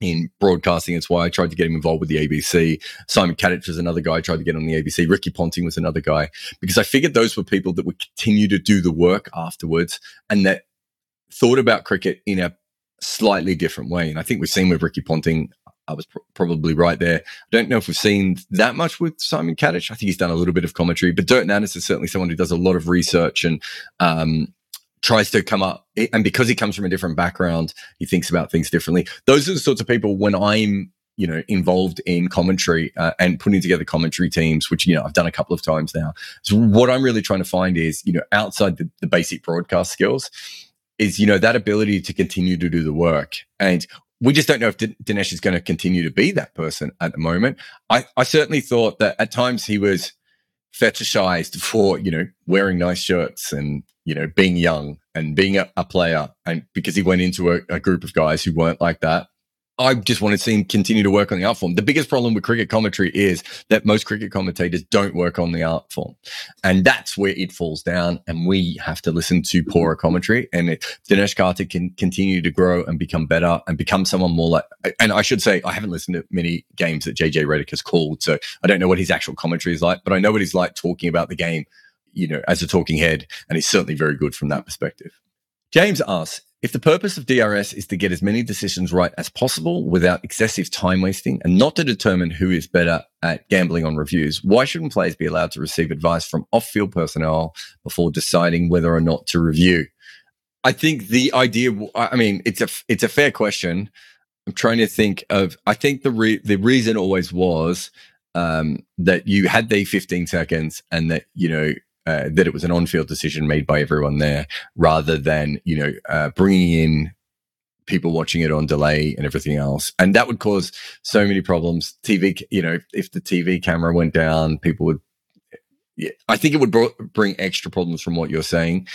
S2: in broadcasting. It's why I tried to get him involved with the ABC. Simon Katich was another guy I tried to get on the ABC. Ricky Ponting was another guy because I figured those were people that would continue to do the work afterwards and that thought about cricket in a slightly different way. And I think we've seen with Ricky Ponting, I was pr- probably right there. I don't know if we've seen that much with Simon Katich. I think he's done a little bit of commentary, but Dirk Nannes is certainly someone who does a lot of research and um, tries to come up and because he comes from a different background he thinks about things differently those are the sorts of people when i'm you know involved in commentary uh, and putting together commentary teams which you know i've done a couple of times now so what i'm really trying to find is you know outside the, the basic broadcast skills is you know that ability to continue to do the work and we just don't know if D- Dinesh is going to continue to be that person at the moment. I, I certainly thought that at times he was fetishized for you know wearing nice shirts and you know being young and being a, a player and because he went into a, a, group of guys who weren't like that I just want to see him continue to work on the art form. The biggest problem with cricket commentary is that most cricket commentators don't work on the art form. And that's where it falls down. And we have to listen to poorer commentary. And it, Dinesh Karthik can continue to grow and become better and become someone more like. And I should say, I haven't listened to many games that JJ Redick has called. So I don't know what his actual commentary is like, but I know what he's like talking about the game, you know, as a talking head. And he's certainly very good from that perspective. James asks, if the purpose of DRS is to get as many decisions right as possible without excessive time wasting and not to determine who is better at gambling on reviews, why shouldn't players be allowed to receive advice from off field personnel before deciding whether or not to review? I think the idea, I mean, it's a, it's a fair question. I'm trying to think of, I think the, re, the reason always was um, that you had the 15 seconds and that, you know, uh, that it was an on-field decision made by everyone there, rather than you know uh, bringing in people watching it on delay and everything else, and that would cause so many problems. TV, you know, if the TV camera went down, people would. I think it would bring extra problems from what you're saying,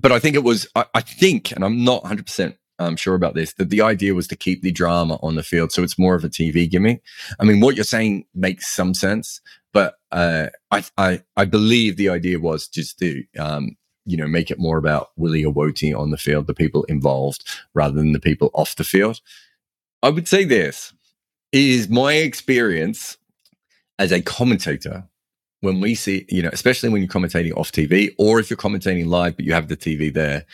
S2: but I think it was. I, I think, and I'm not 100 percent I'm sure about this, that the idea was to keep the drama on the field. So it's more of a TV gimmick. I mean, what you're saying makes some sense, uh, I, I, I believe the idea was just to, um, you know, make it more about Willie Awoti on the field, the people involved, rather than the people off the field. I would say this is my experience as a commentator when we see, you know, especially when you're commentating off TV or if you're commentating live, but you have the TV there,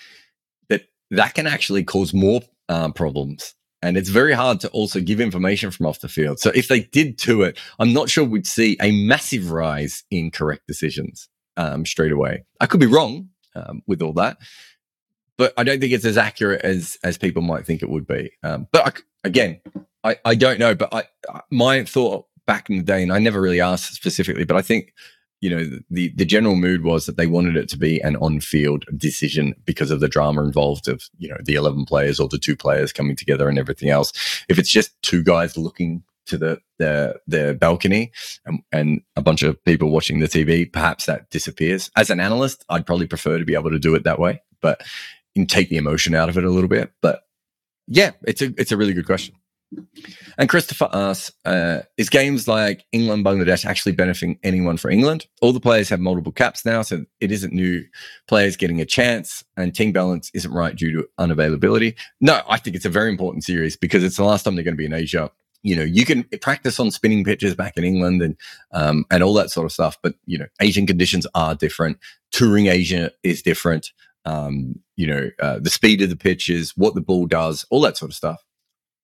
S2: that that can actually cause more um, problems And it's very hard to also give information from off the field. So if they did to it, I'm not sure we'd see a massive rise in correct decisions um, straight away. I could be wrong um, with all that, but I don't think it's as accurate as as people might think it would be. Um, but I, again, I, I don't know. But I my thought back in the day, and I never really asked specifically, but I think you know the the general mood was that they wanted it to be an on field decision because of the drama involved of you know the 11 players or the two players coming together and everything else. If it's just two guys looking to the the, the balcony and, and a bunch of people watching the tv perhaps that disappears. As an analyst i'd probably prefer to be able to do it that way but and take the emotion out of it a little bit. But yeah it's a it's a really good question and Christopher asks, uh, is games like England, Bangladesh actually benefiting anyone for England? All the players have multiple caps now, so it isn't new players getting a chance, and team balance isn't right due to unavailability. No, I think it's a very important series because it's the last time they're going to be in Asia. You know, you can practice on spinning pitches back in England and um, and all that sort of stuff, but you know, Asian conditions are different. Touring Asia is different. Um, you know, uh, the speed of the pitches, what the ball does, all that sort of stuff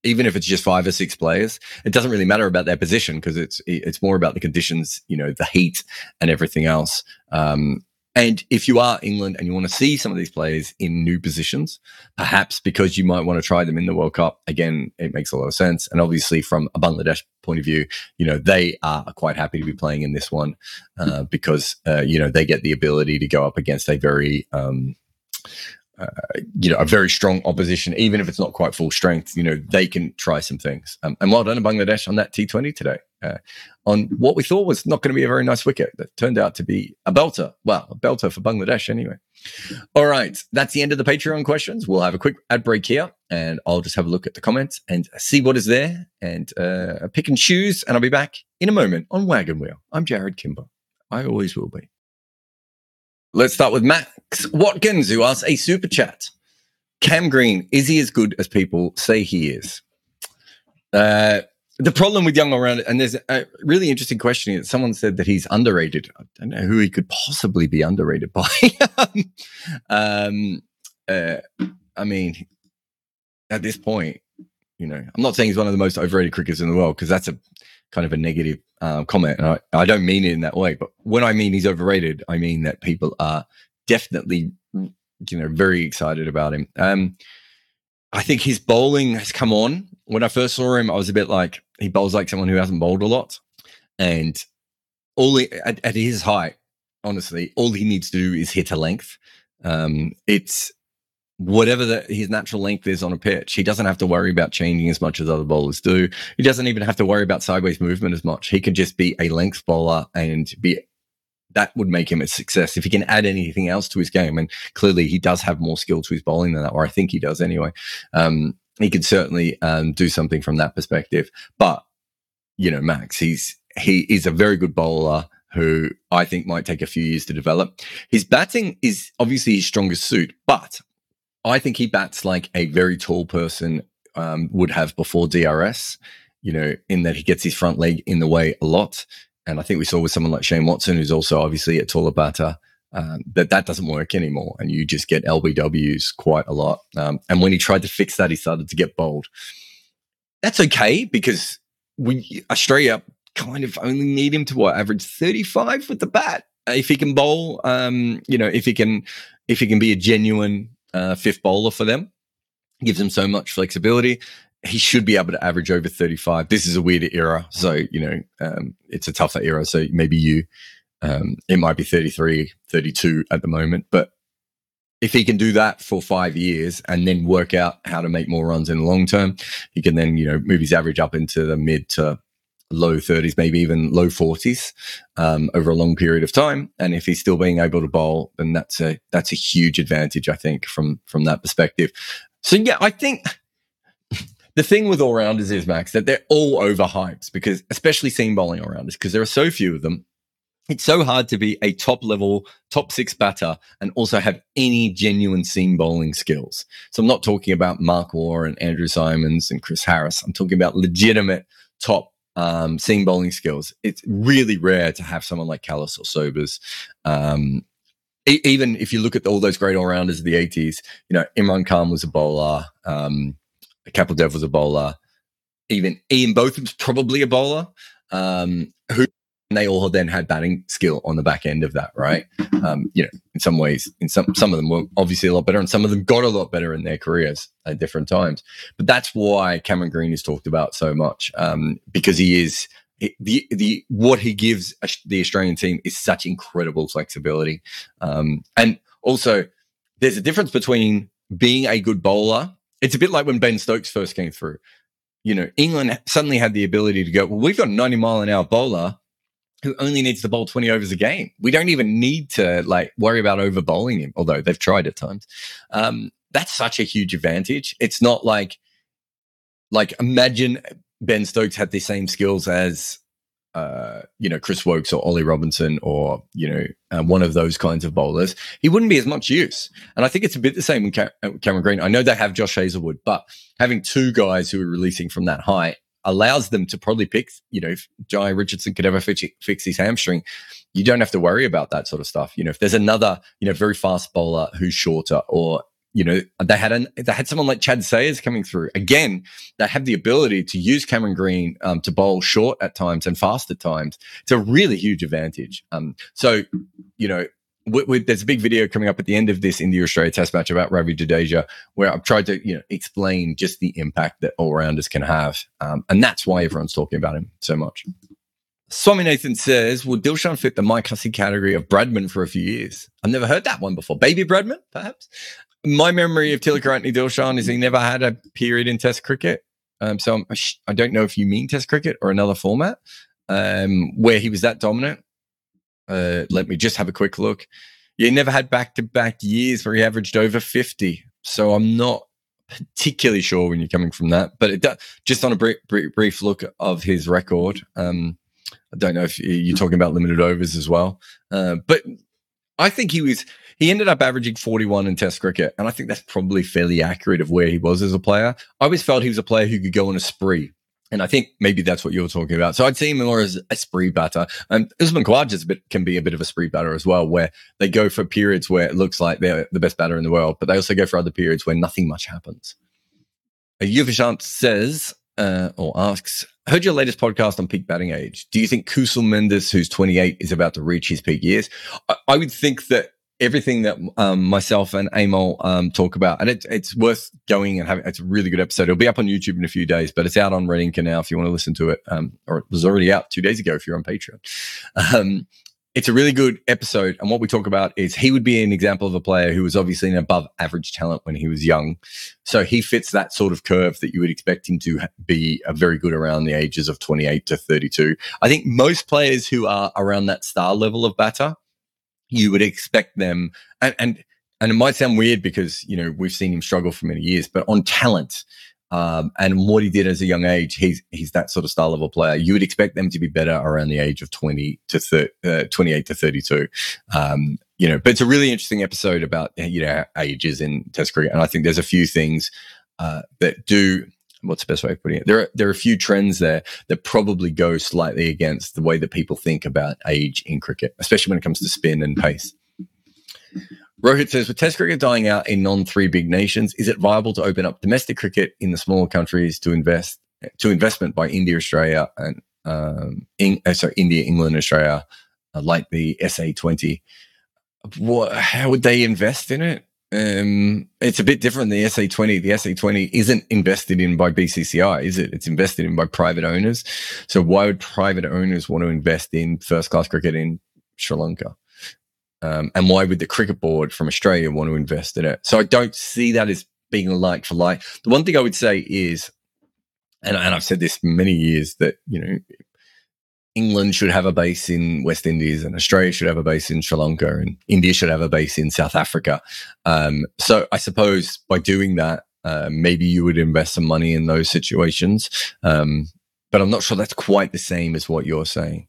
S2: even if it's just five or six players, it doesn't really matter about their position because it's it's more about the conditions, you know, the heat and everything else. Um, and if you are England and you want to see some of these players in new positions, perhaps because you might want to try them in the World Cup, again, it makes a lot of sense. And obviously, from a Bangladesh point of view, you know, they are quite happy to be playing in this one uh, because, uh, you know, they get the ability to go up against a very, um, uh, you know, a very strong opposition, even if it's not quite full strength, you know, they can try some things. Um, and well done to Bangladesh on that T20 today. Uh, on what we thought was not going to be a very nice wicket that turned out to be a belter. Well, a belter for Bangladesh anyway. All right. That's the end of the Patreon questions. We'll have a quick ad break here and I'll just have a look at the comments and see what is there and uh, pick and choose. And I'll be back in a moment on Wagon Wheel. I'm Jarrod Kimber. I always will be. Let's start with Max Watkins, who asks a super chat. Cam Green, is he as good as people say he is? Uh, the problem with young around, and there's a really interesting question here. Someone said that he's underrated. I don't know who he could possibly be underrated by. [laughs] um, uh, I mean, at this point, you know, I'm not saying he's one of the most overrated cricketers in the world because that's a kind of a negative uh, comment. And I, I don't mean it in that way, but when I mean he's overrated, I mean that people are definitely, you know, very excited about him. Um, I think his bowling has come on. When I first saw him, I was a bit like he bowls like someone who hasn't bowled a lot, and all he, at, at his height, honestly, all he needs to do is hit a length. Um, it's whatever the, his natural length is on a pitch, he doesn't have to worry about changing as much as other bowlers do. He doesn't even have to worry about sideways movement as much. He could just be a length bowler and be that would make him a success if he can add anything else to his game. And clearly, he does have more skill to his bowling than that, or I think he does anyway. Um, he could certainly um, do something from that perspective. But you know, Max, he's he is a very good bowler who I think might take a few years to develop. His batting is obviously his strongest suit, but I think he bats like a very tall person um, would have before DRS, you know, in that he gets his front leg in the way a lot. And I think we saw with someone like Shane Watson, who's also obviously a taller batter, um, that that doesn't work anymore. And you just get LBWs quite a lot. Um, and when he tried to fix that, he started to get bowled. That's okay because we Australia kind of only need him to what average 35 with the bat. If he can bowl, um, you know, if he can, if he can be a genuine uh, fifth bowler for them. Gives them so much flexibility. He should be able to average over 35. This is a weirder era. So, you know, um, it's a tougher era. So maybe you, um, it might be 33, 32 at the moment. But if he can do that for five years and then work out how to make more runs in the long term, he can then, you know, move his average up into the mid to low 30s, maybe even low 40s um, over a long period of time. And if he's still being able to bowl, then that's a that's a huge advantage, I think, from from that perspective. So yeah, I think [laughs] the thing with all rounders is Max that they're all overhyped because, especially seam bowling all rounders, because there are so few of them. It's so hard to be a top level, top six batter and also have any genuine seam bowling skills. So I'm not talking about Mark Waugh and Andrew Symonds and Chris Harris. I'm talking about legitimate top um, seam bowling skills. It's really rare to have someone like Kallis or Sobers. Um, e- even if you look at all those great all rounders of the 80s, you know, Imran Khan was a bowler. Um, Kapil Dev was a bowler. Even Ian Botham's probably a bowler. Um, who they all then had batting skill on the back end of that, right? Um, you know, in some ways, in some some of them were obviously a lot better, and some of them got a lot better in their careers at different times. But that's why Cameron Green is talked about so much um, because he is the the what he gives the Australian team is such incredible flexibility, um, and also there's a difference between being a good bowler. It's a bit like when Ben Stokes first came through. You know, England suddenly had the ability to go. Well, we've got a 90 mile an hour bowler who only needs to bowl 20 overs a game. We don't even need to like worry about over bowling him, although they've tried at times. Um, that's such a huge advantage. It's not like like imagine Ben Stokes had the same skills as uh, you know, Chris Woakes or Ollie Robinson or, you know, uh, one of those kinds of bowlers, he wouldn't be as much use. And I think it's a bit the same with Cam- uh, Cameron Green. I know they have Josh Hazlewood, but having two guys who are releasing from that height allows them to probably pick, you know, if Jhye Richardson could ever fix, fix his hamstring, you don't have to worry about that sort of stuff. You know, if there's another, you know, very fast bowler who's shorter or you know, they had an, they had someone like Chad Sayers coming through. Again, they have the ability to use Cameron Green um, to bowl short at times and fast at times. It's a really huge advantage. Um, so, you know, we, we, there's a big video coming up at the end of this India Australia Test match about Ravi Jadeja, where I've tried to you know explain just the impact that all rounders can have, um, and that's why everyone's talking about him so much. Swami Nathan says, "Will Dilshan fit the Mike Hussey category of Bradman for a few years?" I've never heard that one before. Baby Bradman, perhaps my memory of Tilakaratne Dilshan is he never had a period in Test cricket. Um, so I'm, I do not know if you mean Test cricket or another format um, where he was that dominant. Uh, let me just have a quick look. He never had back to back years where he averaged over 50. So I'm not particularly sure when you're coming from that, but just on a brief, brief, brief look of his record. Um, I don't know if you're talking about limited overs as well, uh, but I think he was he ended up averaging 41 in Test cricket, and I think that's probably fairly accurate of where he was as a player. I always felt he was a player who could go on a spree. And I think maybe that's what you're talking about. So I'd see him more as a spree batter. And Usman Khawaja bit, can be a bit of a spree batter as well, where they go for periods where it looks like they're the best batter in the world, but they also go for other periods where nothing much happens. A Yuvishant says, uh, or asks, heard your latest podcast on peak batting age. Do you think Kusal Mendis, who's 28, is about to reach his peak years? I, I would think that everything that um, myself and Amol um, talk about, and it, it's worth going and having. It's a really good episode. It'll be up on YouTube in a few days, but it's out on Red now if you want to listen to it. Um, or it was already out two days ago if you're on Patreon. Um, it's a really good episode, and what we talk about is he would be an example of a player who was obviously an above average talent when he was young. So he fits that sort of curve that you would expect him to be a very good around the ages of 28 to 32. I think most players who are around that star level of batter you would expect them and, and and it might sound weird because you know we've seen him struggle for many years, but on talent um, and what he did as a young age, he's he's that sort of style of a player. You would expect them to be better around the age of twenty to 30, uh, twenty eight to thirty two. Um, you know, but it's a really interesting episode about you know ages in Test cricket, and I think there's a few things uh, that do what's the best way of putting it? There are there are a few trends there that probably go slightly against the way that people think about age in cricket, especially when it comes to spin and pace. Rohit says, with Test cricket dying out in non three big nations, is it viable to open up domestic cricket in the smaller countries to invest to investment by India, Australia, and um, in, uh, sorry, India, England, Australia, uh, like the SA twenty? What? How would they invest in it? Um, it's a bit different. The SA20, the SA20 isn't invested in by BCCI, is it? It's invested in by private owners. So why would private owners want to invest in first class cricket in Sri Lanka? Um, and why would the cricket board from Australia want to invest in it? So I don't see that as being a like for like. The one thing I would say is, and, and I've said this many years that, you know, England should have a base in West Indies and Australia should have a base in Sri Lanka and India should have a base in South Africa. Um, so I suppose by doing that, uh, maybe you would invest some money in those situations. Um, but I'm not sure that's quite the same as what you're saying.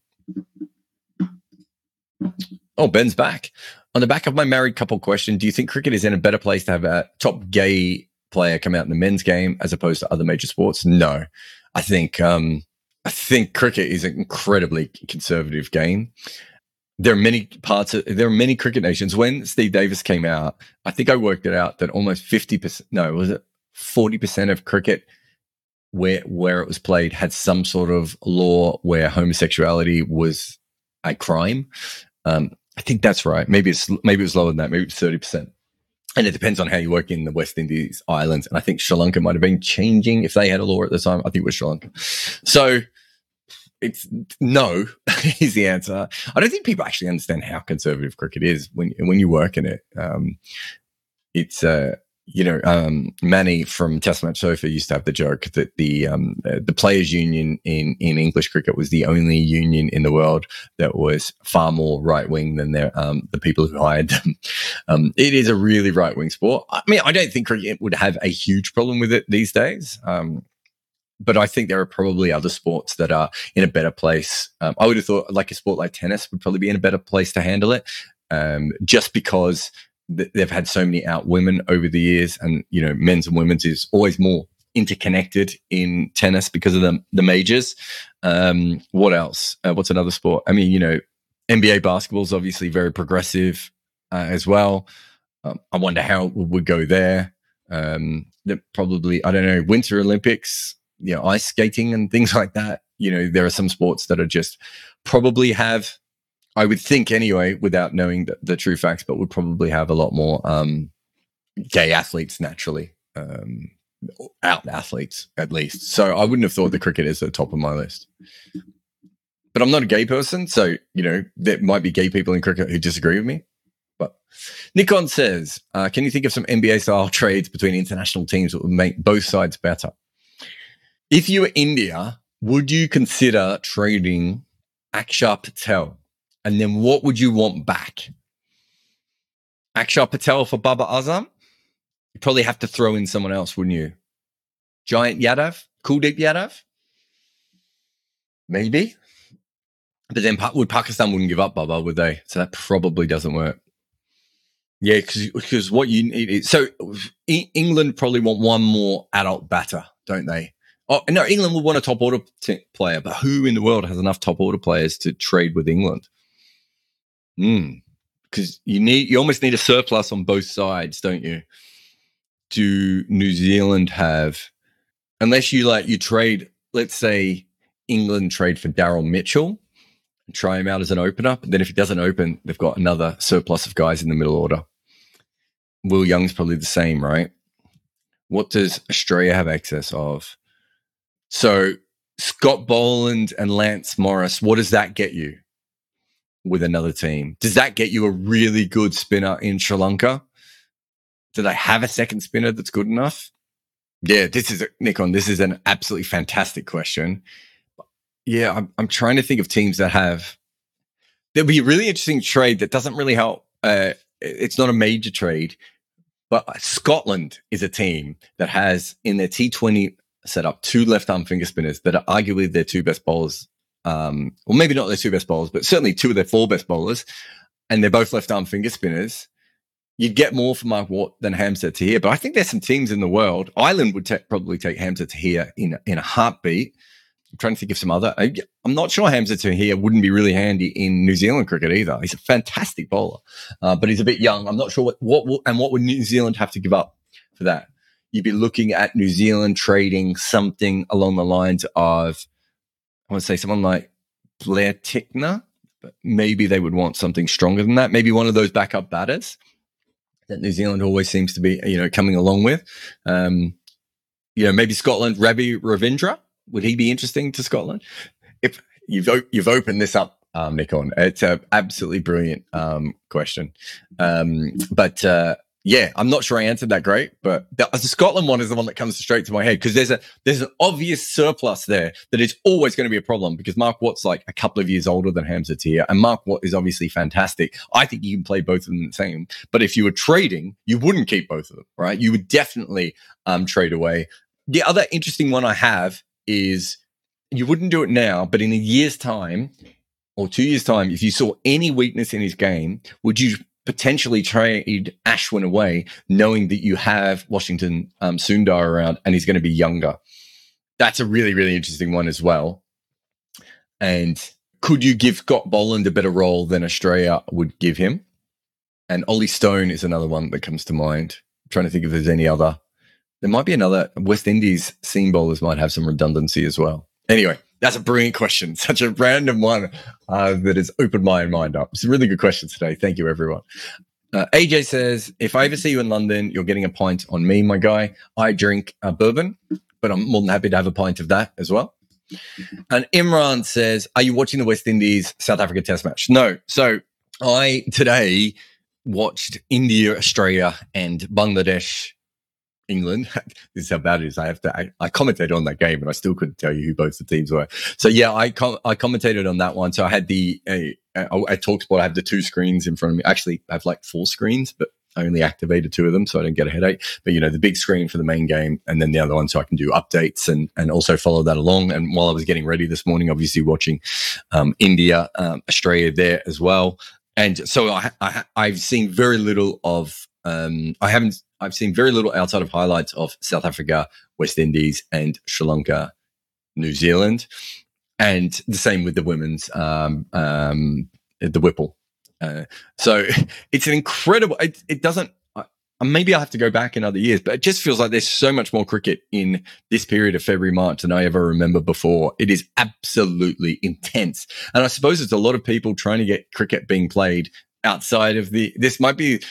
S2: Oh, Ben's back. On the back of my married couple question, do you think cricket is in a better place to have a top gay player come out in the men's game as opposed to other major sports? No. I think um, I think cricket is an incredibly conservative game. There are many parts of, there are many cricket nations. When Steve Davies came out, I think I worked it out that almost 50%, no, was it? 40% of cricket where where it was played had some sort of law where homosexuality was a crime. Um, I think that's right. Maybe it's maybe it was lower than that. Maybe it's thirty percent. And it depends on how you work in the West Indies islands. And I think Sri Lanka might have been changing if they had a law at the time. I think it was Sri Lanka. So it's no [laughs] is the answer. I don't think people actually understand how conservative cricket is when when you work in it. Um, it's uh, you know, um, Manny from Test Match Sofa used to have the joke that the um, the players' union in in English cricket was the only union in the world that was far more right wing than their um, the people who hired them. [laughs] Um, it is a really right wing sport. I mean, I don't think cricket would have a huge problem with it these days. Um, but I think there are probably other sports that are in a better place. Um, I would have thought like a sport like tennis would probably be in a better place to handle it, um, just because they've had so many out women over the years, and you know, men's and women's is always more interconnected in tennis because of the the majors. Um, what else? Uh, what's another sport? I mean, you know, NBA basketball is obviously very progressive uh, as well. Um, I wonder how it would go there. Um, probably I don't know. Winter Olympics, you know, ice skating and things [laughs] like that. You know, there are some sports that are just probably have I would think anyway, without knowing the, the, true facts, but would probably have a lot more um, gay athletes naturally, um, out athletes at least. So I wouldn't have thought the cricket is at the top of my list. But I'm not a gay person, so you know there might be gay people in cricket who disagree with me. But Nikon says, uh, can you think of some NBA style [laughs] trades between international teams that would make both sides better? If you were India, would you consider trading Akshar Patel and then what would you want back? Akshar Patel for Babar Azam? You'd probably have to throw in someone else, wouldn't you? Jayant Yadav? Kuldeep Yadav? Maybe. But then would Pakistan wouldn't give up Babar, would they? So that probably doesn't work. Yeah, because what you need is so England probably want one more adult batter, don't they? Oh no, England would want a top order t- player, but who in the world has enough top order players to trade with England? Mm. Because you need, you almost need a surplus on both sides, don't you? Do New Zealand have, unless you like, you trade, let's say England trade for Daryl Mitchell and try him out as an opener. But then if he doesn't open, they've got another surplus of guys in the middle order. Will Young's probably the same, right? What does Australia have excess of? So Scott Boland and Lance Morris, what does that get you? With another team. Does that get you a really good spinner in Sri Lanka? Do they have a second spinner that's good enough? Yeah, this is a, Nikon. This is an absolutely fantastic question. Yeah, I'm, I'm trying to think of teams that have. There'll be a really interesting trade that doesn't really help. Uh, it's not a major trade, but Scotland is a team that has in their T20 setup two left arm finger spinners that are arguably their two best bowlers um, well, maybe not their two best bowlers, but certainly two of their four best bowlers, and they're both left arm finger spinners, you'd get more from Mark Watt than Hamza Tahir. But I think there's some teams in the world. Ireland would probably take Hamza Tahir in in a heartbeat. I'm trying to think of some other. I, am not sure Hamza Tahir wouldn't be really handy in New Zealand cricket either. He's a fantastic bowler, uh, but he's a bit young. I'm not sure what, what and what would New Zealand have to give up for that. You'd be looking at New Zealand trading something along the lines of I would say someone like Blair Tickner, but maybe they would want something stronger than that. Maybe one of those backup batters that New Zealand always seems to be, you know, coming along with. Um, you know, maybe Scotland, Ravi Ravindra. Would he be interesting to Scotland? If you've you've opened this up, um, Nikon, it's an absolutely brilliant um, question. Um, but uh, yeah, I'm not sure I answered that great, but the, the, Scotland one is the one that comes straight to my head because there's a there's an obvious surplus there that is always going to be a problem because Mark Watt's like a couple of years older than Hamza Tahir, and Mark Watt is obviously fantastic. I think you can play both of them the same, but if you were trading, you wouldn't keep both of them, right? You would definitely um, trade away. The other interesting one I have is you wouldn't do it now, but in a year's time or two years' time, if you saw any weakness in his game, would you potentially trade Ashwin away, knowing that you have Washington um, Sundar around and he's going to be younger. That's a really, really interesting one as well. And could you give Scott Boland a better role than Australia would give him? And Ollie Stone is another one that comes to mind. I'm trying to think if there's any other there might be another West Indies seam bowlers might have some redundancy as well. Anyway, that's a brilliant question. [laughs] Such a random one uh, that has opened my mind up. It's a really good question today. Thank you, everyone. Uh, AJ says, if I ever see you in London, you're getting a pint on me, my guy. I drink a bourbon, but I'm more than happy to have a pint of that as well. And Imran says, Are you watching the West Indies South Africa test match? No. So I today watched India, Australia, and Bangladesh, England. [laughs] this is how bad it is. I have to. I, I, commentated on that game, and I still couldn't tell you who both the teams were. So yeah, I com- I commentated on that one. So I had the uh, at Talksport. I have the two screens in front of me. Actually, I have like four screens, but I only activated two of them so I didn't get a headache. But you know, the big screen for the main game and then the other one so I can do updates and and also follow that along. And while I was getting ready this morning, obviously watching um, India, um, Australia there as well. And so I, I I've seen very little of um, I haven't I've seen very little outside of highlights of South Africa, West Indies, and Sri Lanka, New Zealand, and the same with the women's um, um, the Whipple uh, so [laughs] it's an incredible. It, it doesn't. Uh, maybe I have to go back in other years, but it just feels like there's so much more cricket in this period of February, March than I ever remember before. It is absolutely intense, and I suppose it's a lot of people trying to get cricket being played outside of the. This might be,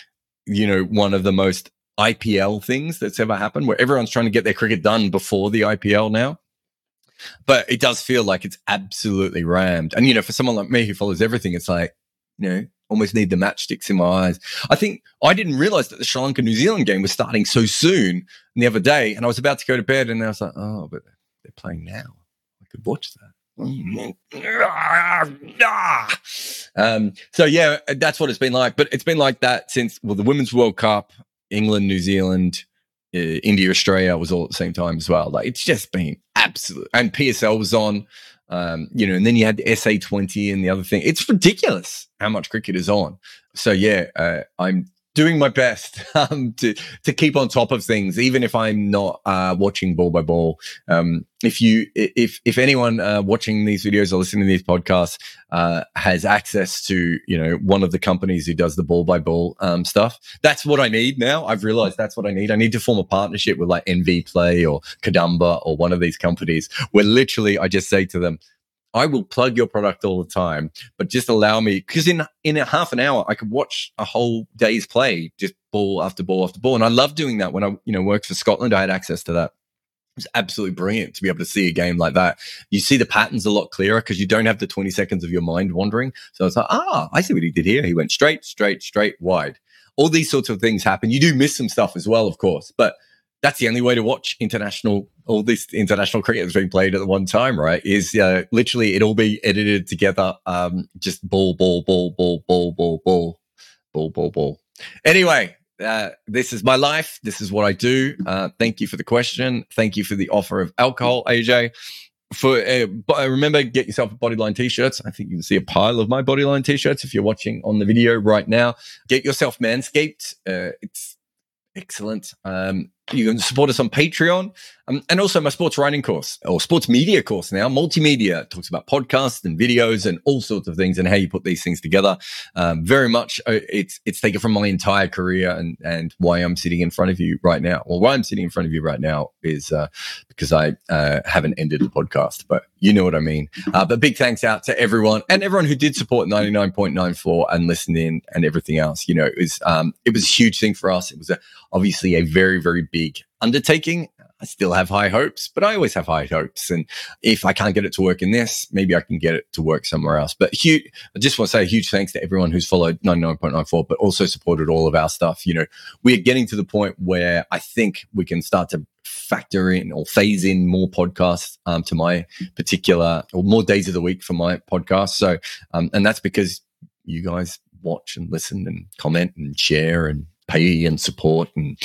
S2: you know, one of the most IPL things that's ever happened, where everyone's trying to get their cricket done before the IPL now but it does feel like it's absolutely rammed. And you know, for someone like me who follows everything, it's like, you know, almost need the matchsticks in my eyes. I think I didn't realize that the Sri Lanka New Zealand game was starting so soon the other day, and I was about to go to bed, and I was like, oh, but they're playing now. I could watch that. [laughs] Um, so yeah, that's what it's been like. But it's been like that since well, the Women's World Cup, England, New Zealand, uh, India, Australia was all at the same time as well. Like it's just been absolute. And PSL was on. Um, you know, and then you had the SA20 and the other thing. It's ridiculous how much cricket is on. So yeah, uh, I'm doing my best [laughs] um, to to keep on top of things, even if I'm not uh, watching ball by ball. Um, if you, if if anyone uh, watching these videos or listening to these podcasts uh, has access to, you know, one of the companies who does the ball by ball um, stuff, that's what I need now. I've realized that's what I need. I need to form a partnership with like NV Play or Kadamba or one of these companies where literally I just say to them, I will plug your product all the time, but just allow me because in in a half an hour I could watch a whole day's play, just ball after ball after ball, and I love doing that. When I you know worked for Scotland, I had access to that. It was absolutely brilliant to be able to see a game like that. You see the patterns a lot clearer because you don't have the 20 seconds of your mind wandering. So it's like, ah, I see what he did here. He went straight, straight, straight, wide. All these sorts of things happen. You do miss some stuff as well, of course, but that's the only way to watch international all this international cricket that's being played at the one time right? Is uh, literally it'll be edited together um, just ball ball ball ball ball ball ball ball ball ball. Anyway uh, this is my life. This is what i do. Uh, thank you for the question. Thank you for the offer of alcohol aj for uh, uh, remember get yourself a bodyline t-shirts. I think you can see a pile of my bodyline t-shirts if you're watching on the video right now. Get yourself manscaped. Uh, it's excellent. Um, you can support us on Patreon um, and also my sports writing course or sports media course now, multimedia. Talks about podcasts and videos and all sorts of things and how you put these things together. Um, very much, uh, it's it's taken from my entire career and and why I'm sitting in front of you right now. Well, why I'm sitting in front of you right now is uh, because I uh, haven't ended the podcast, but you know what I mean. Uh, but big thanks out to everyone and everyone who did support 99.94 and listen in and everything else. You know, it was um, it was a huge thing for us. It was a, obviously a very very big undertaking. I still have high hopes, but I always have high hopes. And if I can't get it to work in this, maybe I can get it to work somewhere else. But huge, I just want to say a huge thanks to everyone who's followed 99.94, but also supported all of our stuff. You know, we're getting to the point where I think we can start to factor in or phase in more podcasts um, to my particular or more days of the week for my podcast. So, um, and that's because you guys watch and listen and comment and share and pay and support and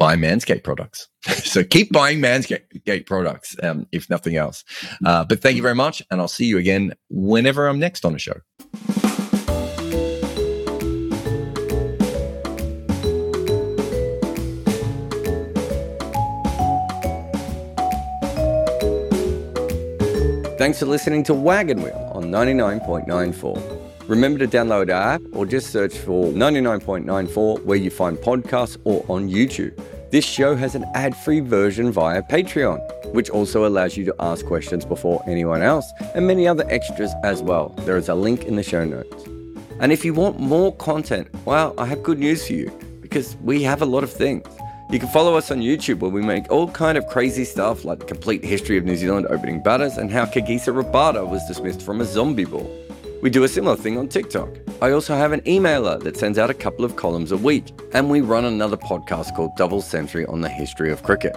S2: buy Manscaped products. [laughs] so keep buying Manscaped products, um, if nothing else. Uh, but thank you very much, and I'll see you again whenever I'm next on a show.
S4: Thanks for listening to Wagon Wheel on 99.94. Remember to download our app or just search for 99.94 where you find podcasts or on YouTube.
S2: This show has an ad free version via Patreon, which also allows you to ask questions before anyone else, and many other extras as well. There is a link in the show notes. And if you want more content, well, I have good news for you because we have a lot of things. You can follow us on YouTube where we make all kind of crazy stuff like the complete history of New Zealand opening batters and how Kagiso Rabada was dismissed from a zombie ball. We do a similar thing on TikTok. I also have an emailer that sends out a couple of columns a week, and we run another podcast called Double Century on the history of cricket.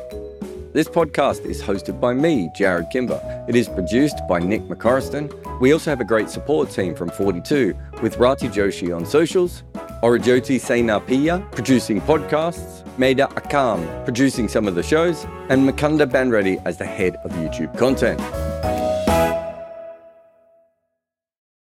S2: This podcast is hosted by me, Jarrod Kimber. It is produced by Nick McCorriston. We also have a great support team from 42 with Rati Joshi on socials, Orajoti Senapiya producing podcasts, Maida Akam producing some of the shows, and Makunda Banreddy as the head of YouTube content.